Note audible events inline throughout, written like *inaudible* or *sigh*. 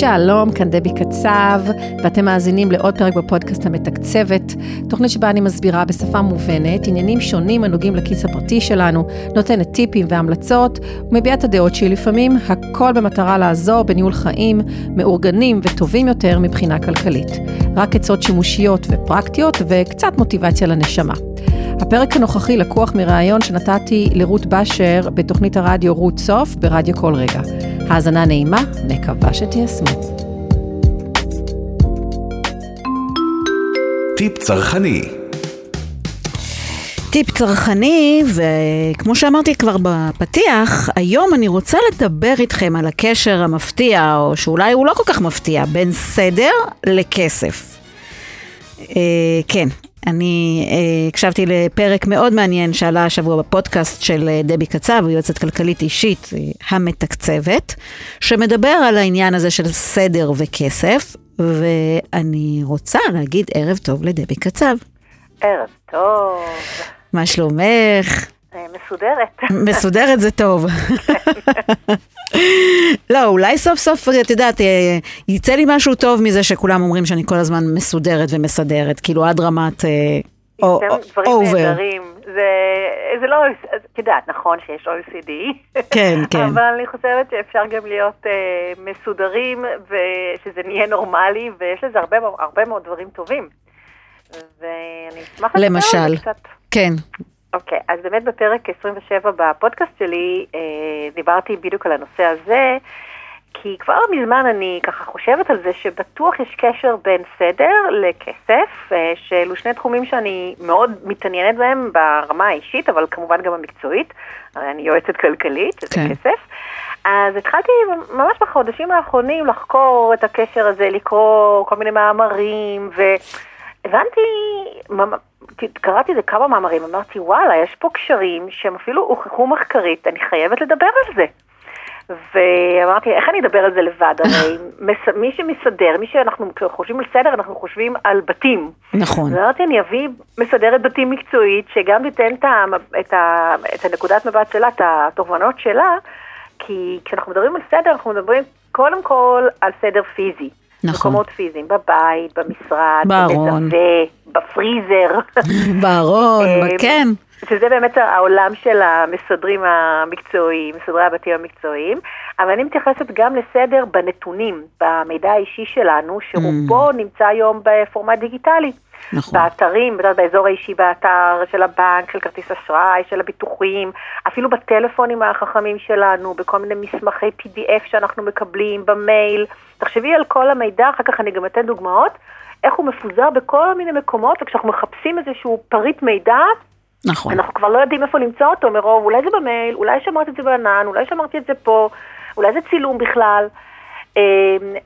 שלום, כאן דבי קצב, ואתם מאזינים לעוד פרק בפודקאסט המתקצבת, תוכנית שבה אני מסבירה בשפה מובנת עניינים שונים הנוגעים לכיס הפרטי שלנו, נותנת טיפים והמלצות, ומביעה את הדעות שלי לפעמים, הכל במטרה לעזור בניהול חיים מאורגנים וטובים יותר מבחינה כלכלית. רק עצות שימושיות ופרקטיות וקצת מוטיבציה לנשמה. הפרק הנוכחי לקוח מראיון שנתתי לרות באשר בתוכנית הרדיו רות סוף ברדיו כל רגע. האזנה נעימה, מקווה שתיישמו. טיפ צרכני טיפ צרכני, וכמו שאמרתי כבר בפתיח, היום אני רוצה לדבר איתכם על הקשר המפתיע, או שאולי הוא לא כל כך מפתיע, בין סדר לכסף. אה, כן, אני אה, הקשבתי לפרק מאוד מעניין שעלה השבוע בפודקאסט של אה, דבי קצב, יועצת כלכלית אישית אה, המתקצבת, שמדבר על העניין הזה של סדר וכסף, ואני רוצה להגיד ערב טוב לדבי קצב. ערב טוב. מה שלומך? אה, מסודרת. מסודרת זה טוב. *laughs* *laughs* לא, אולי סוף סוף, את יודעת, אה, יצא לי משהו טוב מזה שכולם אומרים שאני כל הזמן מסודרת ומסדרת, כאילו עד רמת אובר. דברים נהדרים. זה, זה לא, את יודעת, נכון שיש OECD. *laughs* כן, כן. אבל אני חושבת שאפשר גם להיות אה, מסודרים, ושזה נהיה נורמלי, ויש לזה הרבה, הרבה מאוד דברים טובים. ואני אשמח לדבר על זה קצת. כן. אוקיי, okay, אז באמת בפרק 27 בפודקאסט שלי אה, דיברתי בדיוק על הנושא הזה, כי כבר מזמן אני ככה חושבת על זה שבטוח יש קשר בין סדר לכסף, אה, שאלו שני תחומים שאני מאוד מתעניינת בהם ברמה האישית, אבל כמובן גם המקצועית, הרי אני יועצת כלכלית, שזה כן. כסף. אז התחלתי ממש בחודשים האחרונים לחקור את הקשר הזה, לקרוא כל מיני מאמרים, והבנתי, קראתי איזה כמה מאמרים, אמרתי, וואלה, יש פה קשרים שהם אפילו הוכחו מחקרית, אני חייבת לדבר על זה. ואמרתי, איך אני אדבר על זה לבד? *laughs* הרי מס, מי שמסדר, מי שאנחנו חושבים על סדר, אנחנו חושבים על בתים. נכון. ואמרתי, אני אביא מסדרת בתים מקצועית, שגם תיתן את, ה, את, ה, את הנקודת מבט שלה, את התובנות שלה, כי כשאנחנו מדברים על סדר, אנחנו מדברים קודם כל על סדר פיזי. נכון. מקומות פיזיים, בבית, במשרד, בארון, בפריזר. *laughs* בארון, כן. שזה באמת העולם של המסדרים המקצועיים, מסדרי הבתים המקצועיים, אבל אני מתייחסת גם לסדר בנתונים, במידע האישי שלנו, שרובו mm. נמצא היום בפורמט דיגיטלי. נכון. באתרים, באזור האישי באתר של הבנק, של כרטיס אשראי, של הביטוחים, אפילו בטלפונים החכמים שלנו, בכל מיני מסמכי PDF שאנחנו מקבלים, במייל. תחשבי על כל המידע, אחר כך אני גם אתן דוגמאות, איך הוא מפוזר בכל מיני מקומות, וכשאנחנו מחפשים איזשהו פריט מידע, נכון. אנחנו כבר לא יודעים איפה למצוא אותו מרוב, אולי זה במייל, אולי שמרתי את זה בענן, אולי שמרתי את זה פה, אולי זה צילום בכלל. אמ,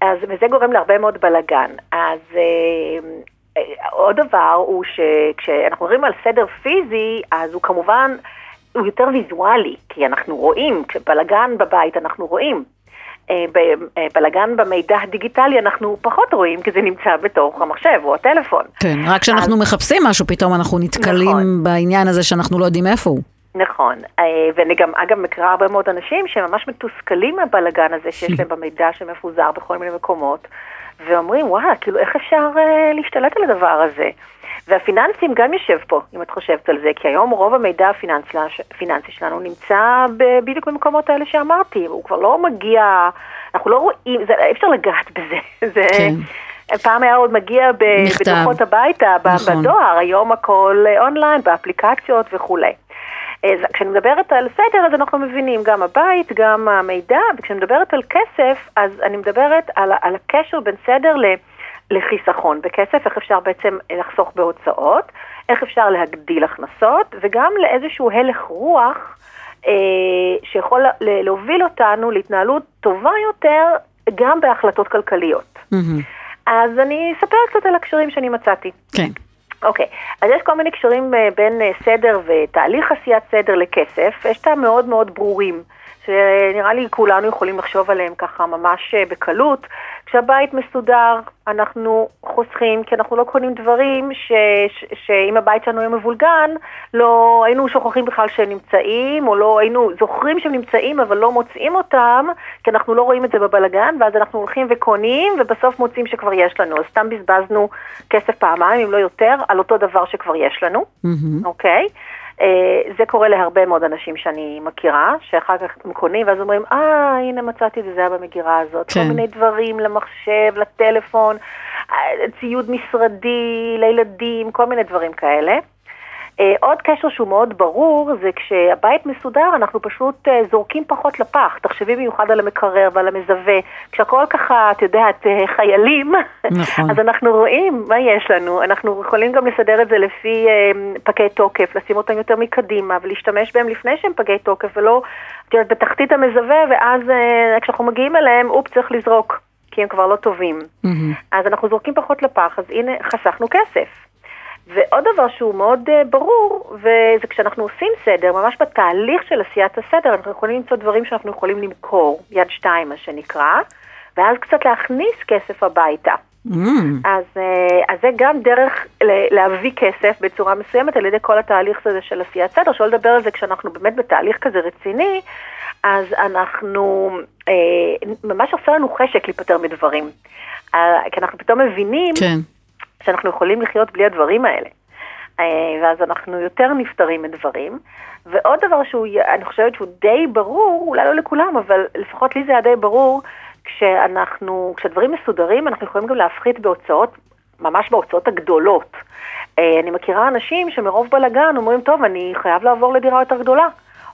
אז וזה גורם להרבה מאוד בלאגן. אז אמ, עוד דבר הוא שכשאנחנו מדברים על סדר פיזי, אז הוא כמובן, הוא יותר ויזואלי, כי אנחנו רואים, כשבלאגן בבית אנחנו רואים. אה, בלאגן במידע הדיגיטלי אנחנו פחות רואים, כי זה נמצא בתוך המחשב או הטלפון. כן, רק כשאנחנו אז... מחפשים משהו, פתאום אנחנו נתקלים נכון. בעניין הזה שאנחנו לא יודעים איפה הוא. נכון, אה, ואני גם, אגב, מכירה הרבה מאוד אנשים שממש מתוסכלים מהבלאגן הזה שיש *laughs* להם במידע שמפוזר בכל מיני מקומות, ואומרים, וואלה, כאילו, איך אפשר uh, להשתלט על הדבר הזה? והפיננסים גם יושב פה, אם את חושבת על זה, כי היום רוב המידע הפיננסי, שלנו נמצא בדיוק במקומות האלה שאמרתי, הוא כבר לא מגיע, אנחנו לא רואים, זה, אי אפשר לגעת בזה. *laughs* זה, כן. פעם היה עוד מגיע בדוחות הביתה, נכון. בדואר, היום הכל אונליין, באפליקציות וכולי. כשאני מדברת על סדר, אז אנחנו מבינים גם הבית, גם המידע, וכשאני מדברת על כסף, אז אני מדברת על, על הקשר בין סדר ל... לחיסכון בכסף, איך אפשר בעצם לחסוך בהוצאות, איך אפשר להגדיל הכנסות, וגם לאיזשהו הלך רוח אה, שיכול להוביל אותנו להתנהלות טובה יותר גם בהחלטות כלכליות. Mm-hmm. אז אני אספר קצת על הקשרים שאני מצאתי. כן. אוקיי, okay. אז יש כל מיני קשרים אה, בין אה, סדר ותהליך עשיית סדר לכסף, יש טעם מאוד מאוד ברורים, שנראה לי כולנו יכולים לחשוב עליהם ככה ממש אה, בקלות. כשהבית מסודר, אנחנו חוסכים, כי אנחנו לא קונים דברים ש, ש, שאם הבית שלנו יהיה מבולגן, לא היינו שוכחים בכלל שהם נמצאים, או לא היינו זוכרים שהם נמצאים, אבל לא מוצאים אותם, כי אנחנו לא רואים את זה בבלגן, ואז אנחנו הולכים וקונים, ובסוף מוצאים שכבר יש לנו. אז סתם בזבזנו כסף פעמיים, אם לא יותר, על אותו דבר שכבר יש לנו, אוקיי? Mm-hmm. Okay? Uh, זה קורה להרבה מאוד אנשים שאני מכירה, שאחר כך הם קונים ואז אומרים, אה, הנה מצאתי את זה, זה היה במגירה הזאת. כן. כל מיני דברים למחשב, לטלפון, אה, ציוד משרדי, לילדים, כל מיני דברים כאלה. Uh, עוד קשר שהוא מאוד ברור זה כשהבית מסודר אנחנו פשוט uh, זורקים פחות לפח. תחשבי במיוחד על המקרר ועל המזווה. כשהכל ככה, את יודעת, uh, חיילים, *laughs* נכון. אז אנחנו רואים מה יש לנו. אנחנו יכולים גם לסדר את זה לפי פגי תוקף, לשים אותם יותר מקדימה ולהשתמש בהם לפני שהם פגי תוקף ולא, את יודעת, בתחתית המזווה ואז כשאנחנו מגיעים אליהם, אופ, צריך לזרוק. כי הם כבר לא טובים. Mm-hmm. אז אנחנו זורקים פחות לפח, אז הנה, חסכנו כסף. ועוד דבר שהוא מאוד uh, ברור, וזה כשאנחנו עושים סדר, ממש בתהליך של עשיית הסדר, אנחנו יכולים למצוא דברים שאנחנו יכולים למכור, יד שתיים מה שנקרא, ואז קצת להכניס כסף הביתה. Mm. אז, uh, אז זה גם דרך להביא כסף בצורה מסוימת על ידי כל התהליך הזה של עשיית סדר, שלא לדבר על זה כשאנחנו באמת בתהליך כזה רציני, אז אנחנו, uh, ממש עושה לנו חשק להיפטר מדברים. Uh, כי אנחנו פתאום מבינים כן. שאנחנו יכולים לחיות בלי הדברים האלה. אה, ואז אנחנו יותר נפטרים מדברים. ועוד דבר שהוא, אני חושבת שהוא די ברור, אולי לא לכולם, אבל לפחות לי זה היה די ברור, כשאנחנו, כשהדברים מסודרים, אנחנו יכולים גם להפחית בהוצאות, ממש בהוצאות הגדולות. אה, אני מכירה אנשים שמרוב בלאגן אומרים, טוב, אני חייב לעבור לדירה יותר גדולה,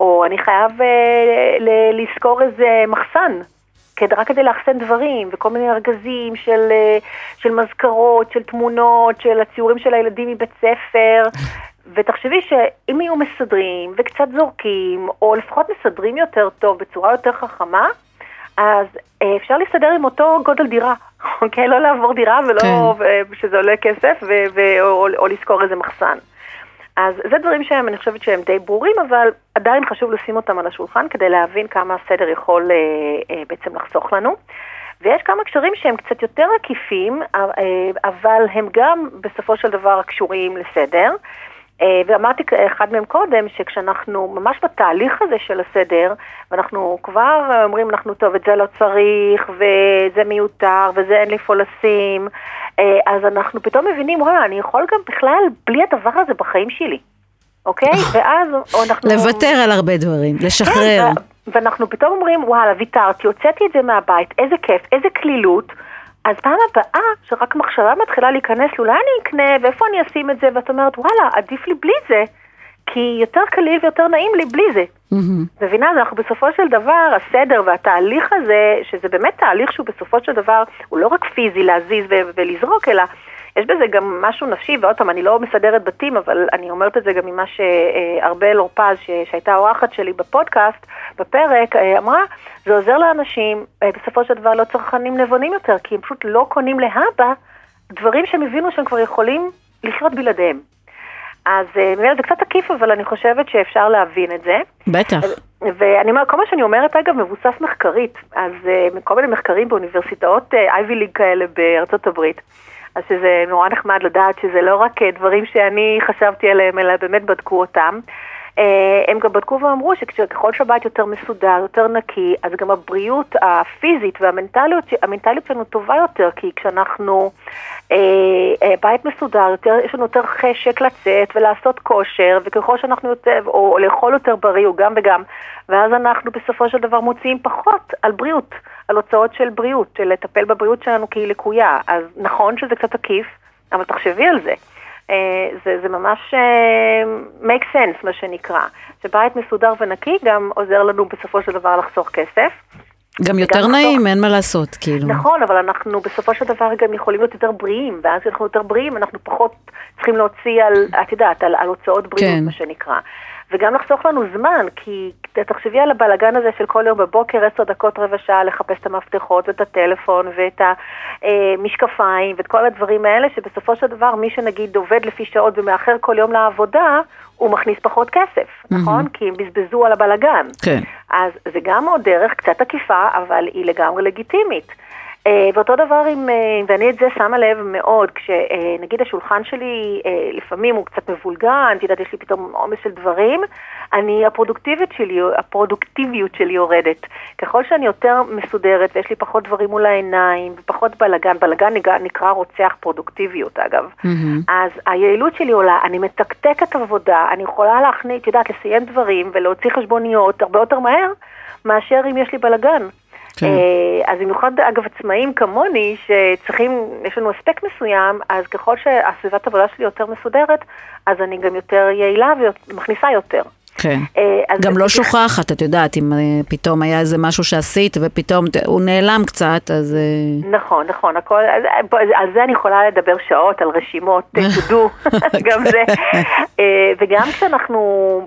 או אני חייב אה, לשכור איזה מחסן. רק כדי לאחסן דברים, וכל מיני ארגזים של, אה, של מזכרות, של תמונות, של הציורים של הילדים מבית ספר. *laughs* ותחשבי שאם יהיו מסדרים וקצת זורקים, או לפחות מסדרים יותר טוב, בצורה יותר חכמה, אז אה, אפשר להסתדר עם אותו גודל דירה, *laughs* אוקיי? לא לעבור דירה ולא, כן. שזה עולה כסף, ו, ו, או, או לשכור איזה מחסן. אז זה דברים שהם, אני חושבת שהם די ברורים, אבל עדיין חשוב לשים אותם על השולחן כדי להבין כמה הסדר יכול אה, אה, בעצם לחסוך לנו. ויש כמה קשרים שהם קצת יותר עקיפים, אה, אבל הם גם בסופו של דבר קשורים לסדר. אה, ואמרתי אחד מהם קודם, שכשאנחנו ממש בתהליך הזה של הסדר, ואנחנו כבר אומרים, אנחנו טוב, את זה לא צריך, וזה מיותר, וזה אין לי איפה לשים, אה, אז אנחנו פתאום מבינים, וואלה, אני יכול גם בכלל בלי הדבר הזה בחיים שלי, אוקיי? ואז אנחנו... לוותר על הרבה דברים, לשחרר. כן, ואנחנו פתאום אומרים, וואלה, ויתרתי, הוצאתי את זה מהבית, איזה כיף, איזה קלילות. אז פעם הבאה, שרק מחשבה מתחילה להיכנס, אולי אני אקנה, ואיפה אני אשים את זה, ואת אומרת, וואלה, עדיף לי בלי זה, כי יותר קליל ויותר נעים לי בלי זה. Mm-hmm. מבינה? אז אנחנו בסופו של דבר, הסדר והתהליך הזה, שזה באמת תהליך שהוא בסופו של דבר, הוא לא רק פיזי להזיז ו- ולזרוק, אלא יש בזה גם משהו נפשי, ועוד פעם, אני לא מסדרת בתים, אבל אני אומרת את זה גם ממה שארבל אורפז, שהייתה האורחת שלי בפודקאסט, בפרק, אה, אמרה, זה עוזר לאנשים, אה, בסופו של דבר לא צרכנים נבונים יותר, כי הם פשוט לא קונים להבא דברים שהם הבינו שהם כבר יכולים לחיות בלעדיהם. אז אה, זה קצת עקיף, אבל אני חושבת שאפשר להבין את זה. בטח. ואני אומרת, כל מה שאני אומרת, אגב, מבוסס מחקרית. אז כל מיני מחקרים באוניברסיטאות אייבי ליג כאלה בארצות הברית. אז שזה נורא נחמד לדעת שזה לא רק אה, דברים שאני חשבתי עליהם, אלא באמת בדקו אותם. אה, הם גם בדקו ואמרו שככל שהבית יותר מסודר, יותר נקי, אז גם הבריאות הפיזית והמנטליות המנטליות שלנו טובה יותר, כי כשאנחנו אה, אה, בית מסודר, יותר, יש לנו יותר חשק לצאת ולעשות כושר, וככל שאנחנו יותר, או לאכול יותר בריא, או גם וגם, ואז אנחנו בסופו של דבר מוציאים פחות על בריאות, על הוצאות של בריאות, של לטפל בבריאות שלנו כי היא לקויה. אז נכון שזה קצת עקיף, אבל תחשבי על זה. אה, זה, זה ממש uh, make sense, מה שנקרא. שבית מסודר ונקי גם עוזר לנו בסופו של דבר לחסוך כסף. גם יותר נעים, לחסוך... אין מה לעשות, כאילו. נכון, אבל אנחנו בסופו של דבר גם יכולים להיות יותר בריאים, ואז אנחנו יותר בריאים, אנחנו פחות צריכים להוציא על, את יודעת, על, על הוצאות בריאות, כן. מה שנקרא. וגם לחסוך לנו זמן, כי תחשבי על הבלגן הזה של כל יום בבוקר, עשר דקות, רבע שעה, לחפש את המפתחות ואת הטלפון ואת המשקפיים ואת כל הדברים האלה, שבסופו של דבר מי שנגיד עובד לפי שעות ומאחר כל יום לעבודה, הוא מכניס פחות כסף, mm-hmm. נכון? כי הם בזבזו על הבלגן. כן. אז זה גם עוד דרך קצת עקיפה, אבל היא לגמרי לגיטימית. אה, ואותו דבר עם, אה, ואני את זה שמה לב מאוד, כשנגיד השולחן שלי אה, לפעמים הוא קצת מבולגן, את יודעת, יש לי פתאום עומס של דברים, אני, הפרודוקטיביות שלי, הפרודוקטיביות שלי יורדת. ככל שאני יותר מסודרת ויש לי פחות דברים מול העיניים ופחות בלאגן, בלאגן נקרא, נקרא רוצח פרודוקטיביות אגב, mm-hmm. אז היעילות שלי עולה, אני מתקתקת עבודה, אני יכולה להכניס, את יודעת, לסיים דברים ולהוציא חשבוניות הרבה יותר מהר מאשר אם יש לי בלאגן. כן. אה, אז במיוחד, אגב, עצמאים כמוני, שצריכים, יש לנו הספק מסוים, אז ככל שהסביבת עבודה שלי יותר מסודרת, אז אני גם יותר יעילה ומכניסה יותר. כן. אה, גם לא שוכחת, את יודעת, אם אה, פתאום היה איזה משהו שעשית ופתאום הוא נעלם קצת, אז... אה, נכון, נכון, הכל, על זה אני יכולה לדבר שעות, על רשימות, *laughs* do, *laughs* גם זה. וגם כשאנחנו,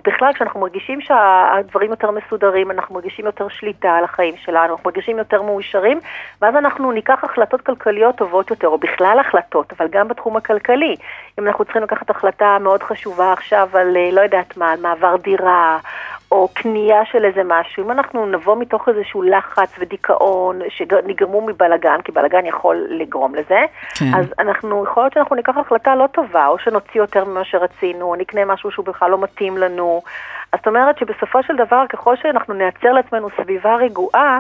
בכלל, כשאנחנו מרגישים שהדברים יותר מסודרים, אנחנו מרגישים יותר שליטה על החיים שלנו, אנחנו מרגישים יותר מאושרים, ואז אנחנו ניקח החלטות כלכליות טובות יותר, או בכלל החלטות, אבל גם בתחום הכלכלי. אם אנחנו צריכים לקחת החלטה מאוד חשובה עכשיו על, לא יודעת מה, על מעבר דירה, דירה, או קנייה של איזה משהו, אם אנחנו נבוא מתוך איזשהו לחץ ודיכאון שנגרמו מבלגן, כי בלגן יכול לגרום לזה, כן. אז אנחנו, יכול להיות שאנחנו ניקח החלטה לא טובה, או שנוציא יותר ממה שרצינו, או נקנה משהו שהוא בכלל לא מתאים לנו. אז זאת אומרת שבסופו של דבר, ככל שאנחנו נייצר לעצמנו סביבה רגועה,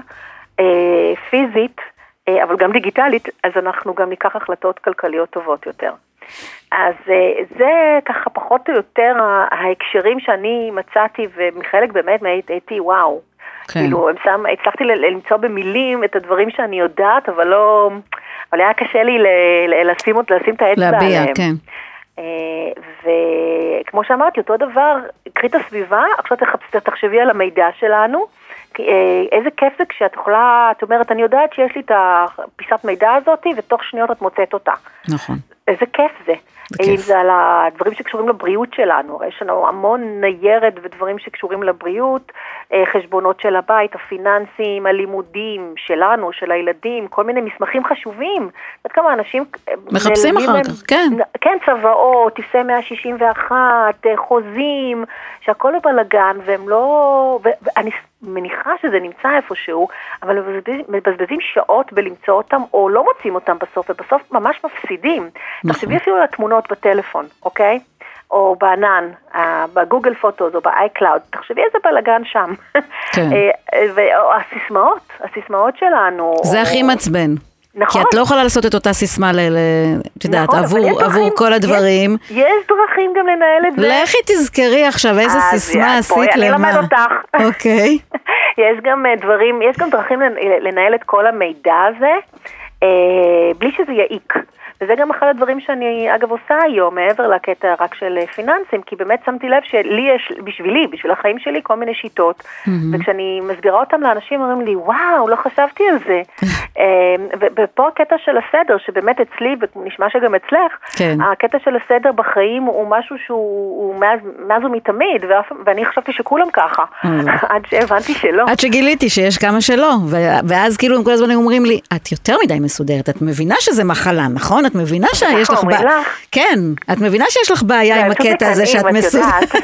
אה, פיזית, אה, אבל גם דיגיטלית, אז אנחנו גם ניקח החלטות כלכליות טובות יותר. אז אה, זה ככה פחות או יותר ההקשרים שאני מצאתי, ומחלק באמת הייתי וואו. כן. כאילו, שם, הצלחתי למצוא במילים את הדברים שאני יודעת, אבל לא... אבל היה קשה לי לשים, לשים את האצבע עליהם. להביע, כן. אה, וכמו שאמרתי, אותו דבר, קחי את הסביבה, עכשיו תחשבי על המידע שלנו. אה, איזה כיף זה כשאת יכולה, את אומרת, אני יודעת שיש לי את הפיסת מידע הזאת, ותוך שניות את מוצאת אותה. נכון. איזה כיף זה. אם זה על הדברים שקשורים לבריאות שלנו, יש לנו המון ניירת ודברים שקשורים לבריאות, אה, חשבונות של הבית, הפיננסים, הלימודים שלנו, של הילדים, כל מיני מסמכים חשובים. את כמה אנשים... אה, מחפשים אחר כך, כן. כן, צוואות, טופסי 161, אה, חוזים, שהכל בבלגן, והם לא... ואני מניחה שזה נמצא איפשהו, אבל מבזבזים שעות בלמצוא אותם, או לא מוצאים אותם בסוף, ובסוף ממש מפסידים. נכון. תחשבי אפילו על התמונות בטלפון, אוקיי? או בענן, ב Google Photos או ב iCloud, תחשבי איזה בלאגן שם. כן. *laughs* או הסיסמאות, הסיסמאות שלנו. זה או... הכי מעצבן. נכון. כי את לא יכולה לעשות את אותה סיסמה, את יודעת, נכון, עבור, עבור דרכים, כל הדברים. יש, יש דרכים גם לנהל את זה. לכי תזכרי עכשיו איזה סיסמה עשית למה. אני אלמד אותך. אוקיי. *laughs* יש גם אה, דברים, יש גם דרכים לנהל את כל המידע הזה, אה, בלי שזה יעיק. וזה גם אחד הדברים שאני אגב עושה היום, מעבר לקטע רק של אה, פיננסים, כי באמת שמתי לב שלי יש, בשבילי, בשביל החיים שלי, כל מיני שיטות, mm-hmm. וכשאני מסבירה אותם לאנשים, אומרים לי, וואו, לא חשבתי על זה. *laughs* אמ, ופה הקטע של הסדר, שבאמת אצלי, ונשמע שגם אצלך, כן. הקטע של הסדר בחיים הוא משהו שהוא מאז, מאז ומתמיד, ואני חשבתי שכולם ככה, mm. *laughs* עד שהבנתי שלא. עד שגיליתי שיש כמה שלא, ואז כאילו הם כל הזמן אומרים לי, את יותר מדי מסודרת, את מבינה שזה מחלה, נכון? את מבינה שיש לך בעיה, כן, את מבינה שיש לך בעיה עם הקטע הזה שאת מסודרת.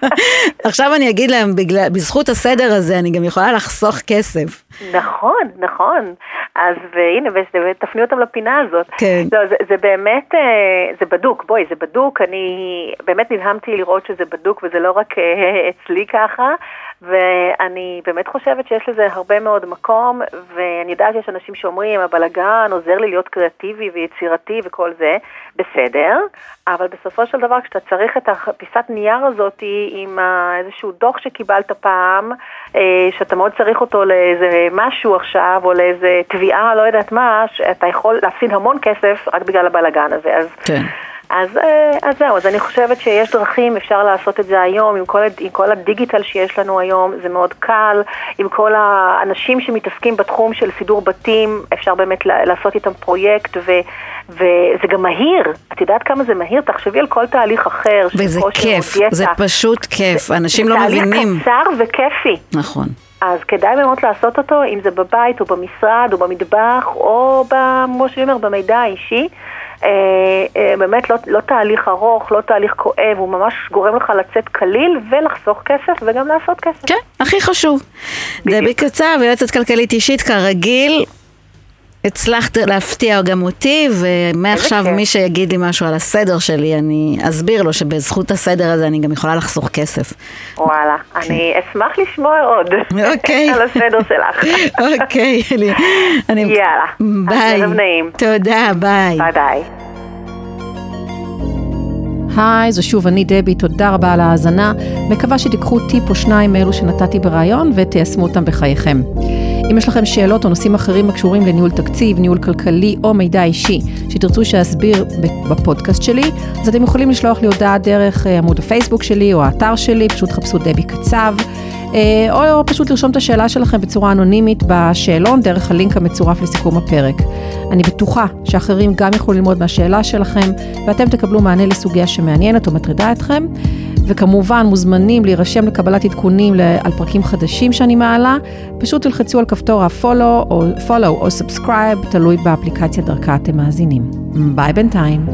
*laughs* עכשיו אני אגיד להם, בזכות הסדר הזה אני גם יכולה לחסוך כסף. נכון, נכון. אז הנה, ותפני אותם לפינה הזאת. כן. לא, זה, זה באמת, אה, זה בדוק, בואי, זה בדוק. אני באמת נדהמתי לראות שזה בדוק, וזה לא רק אה, אצלי ככה. ואני באמת חושבת שיש לזה הרבה מאוד מקום, ואני יודעת שיש אנשים שאומרים, הבלגן עוזר לי להיות קריאטיבי ויצירתי וכל זה, בסדר, אבל בסופו של דבר כשאתה צריך את הפיסת נייר הזאת עם איזשהו דוח שקיבלת פעם, אה, שאתה מאוד צריך אותו לאיזה משהו עכשיו, או לאיזה תביעה, לא יודעת מה, שאתה יכול להפסיד המון כסף רק בגלל הבלגן הזה. אז כן. אז, אה, אז זהו, אז אני חושבת שיש דרכים, אפשר לעשות את זה היום, עם כל, עם כל הדיגיטל שיש לנו היום, זה מאוד קל, עם כל האנשים שמתעסקים בתחום של סידור בתים, אפשר באמת לעשות איתם פרויקט, ו, וזה גם מהיר, את יודעת כמה זה מהיר? תחשבי על כל תהליך אחר. וזה כיף, זה פשוט כיף, זה, אנשים זה לא מבינים. זה תהליך קצר וכיפי. נכון. אז כדאי מאוד לעשות אותו, אם זה בבית או במשרד או במטבח או, כמו שאני אומר, במידע האישי. אה, אה, באמת לא, לא תהליך ארוך, לא תהליך כואב, הוא ממש גורם לך לצאת קליל ולחסוך כסף וגם לעשות כסף. כן, הכי חשוב. דבי קצב, יועצת כלכלית אישית, כרגיל, הצלחת להפתיע גם אותי, ומעכשיו. מי שיגיד לי משהו על הסדר שלי, אני אסביר לו שבזכות הסדר הזה אני גם יכולה לחסוך כסף. וואלה, אני אשמח לשמוע עוד אוקיי. על הסדר שלך. *laughs* אוקיי, אני... אני- יאללה, ביי. ערב נעים. תודה, ביי. ביי ביי. היי, זו שוב אני דבי, תודה רבה על ההאזנה. מקווה שתיקחו טיפ או שניים מאלו שנתתי בריאיון ותיישמו אותם בחייכם. אם יש לכם שאלות או נושאים אחרים הקשורים לניהול תקציב, ניהול כלכלי או מידע אישי שתרצו שאסביר בפודקאסט שלי, אז אתם יכולים לשלוח לי הודעה דרך אה, עמוד הפייסבוק שלי או האתר שלי, פשוט חפשו דבי קצב, אה, או פשוט לרשום את השאלה שלכם בצורה אנונימית בשאלון דרך הלינק המצורף לסיכום הפרק. אני בטוחה שאחרים גם יוכלו ללמוד מהשאלה שלכם, ואתם תקבלו מענה לסוגיה שמעניינת או מטרידה אתכם. וכמובן מוזמנים להירשם לקבלת עדכונים על פרקים חדשים שאני מעלה, פשוט תלחצו על כפתור ה-follow או, follow או subscribe, תלוי באפליקציה דרכה אתם מאזינים. ביי בינתיים.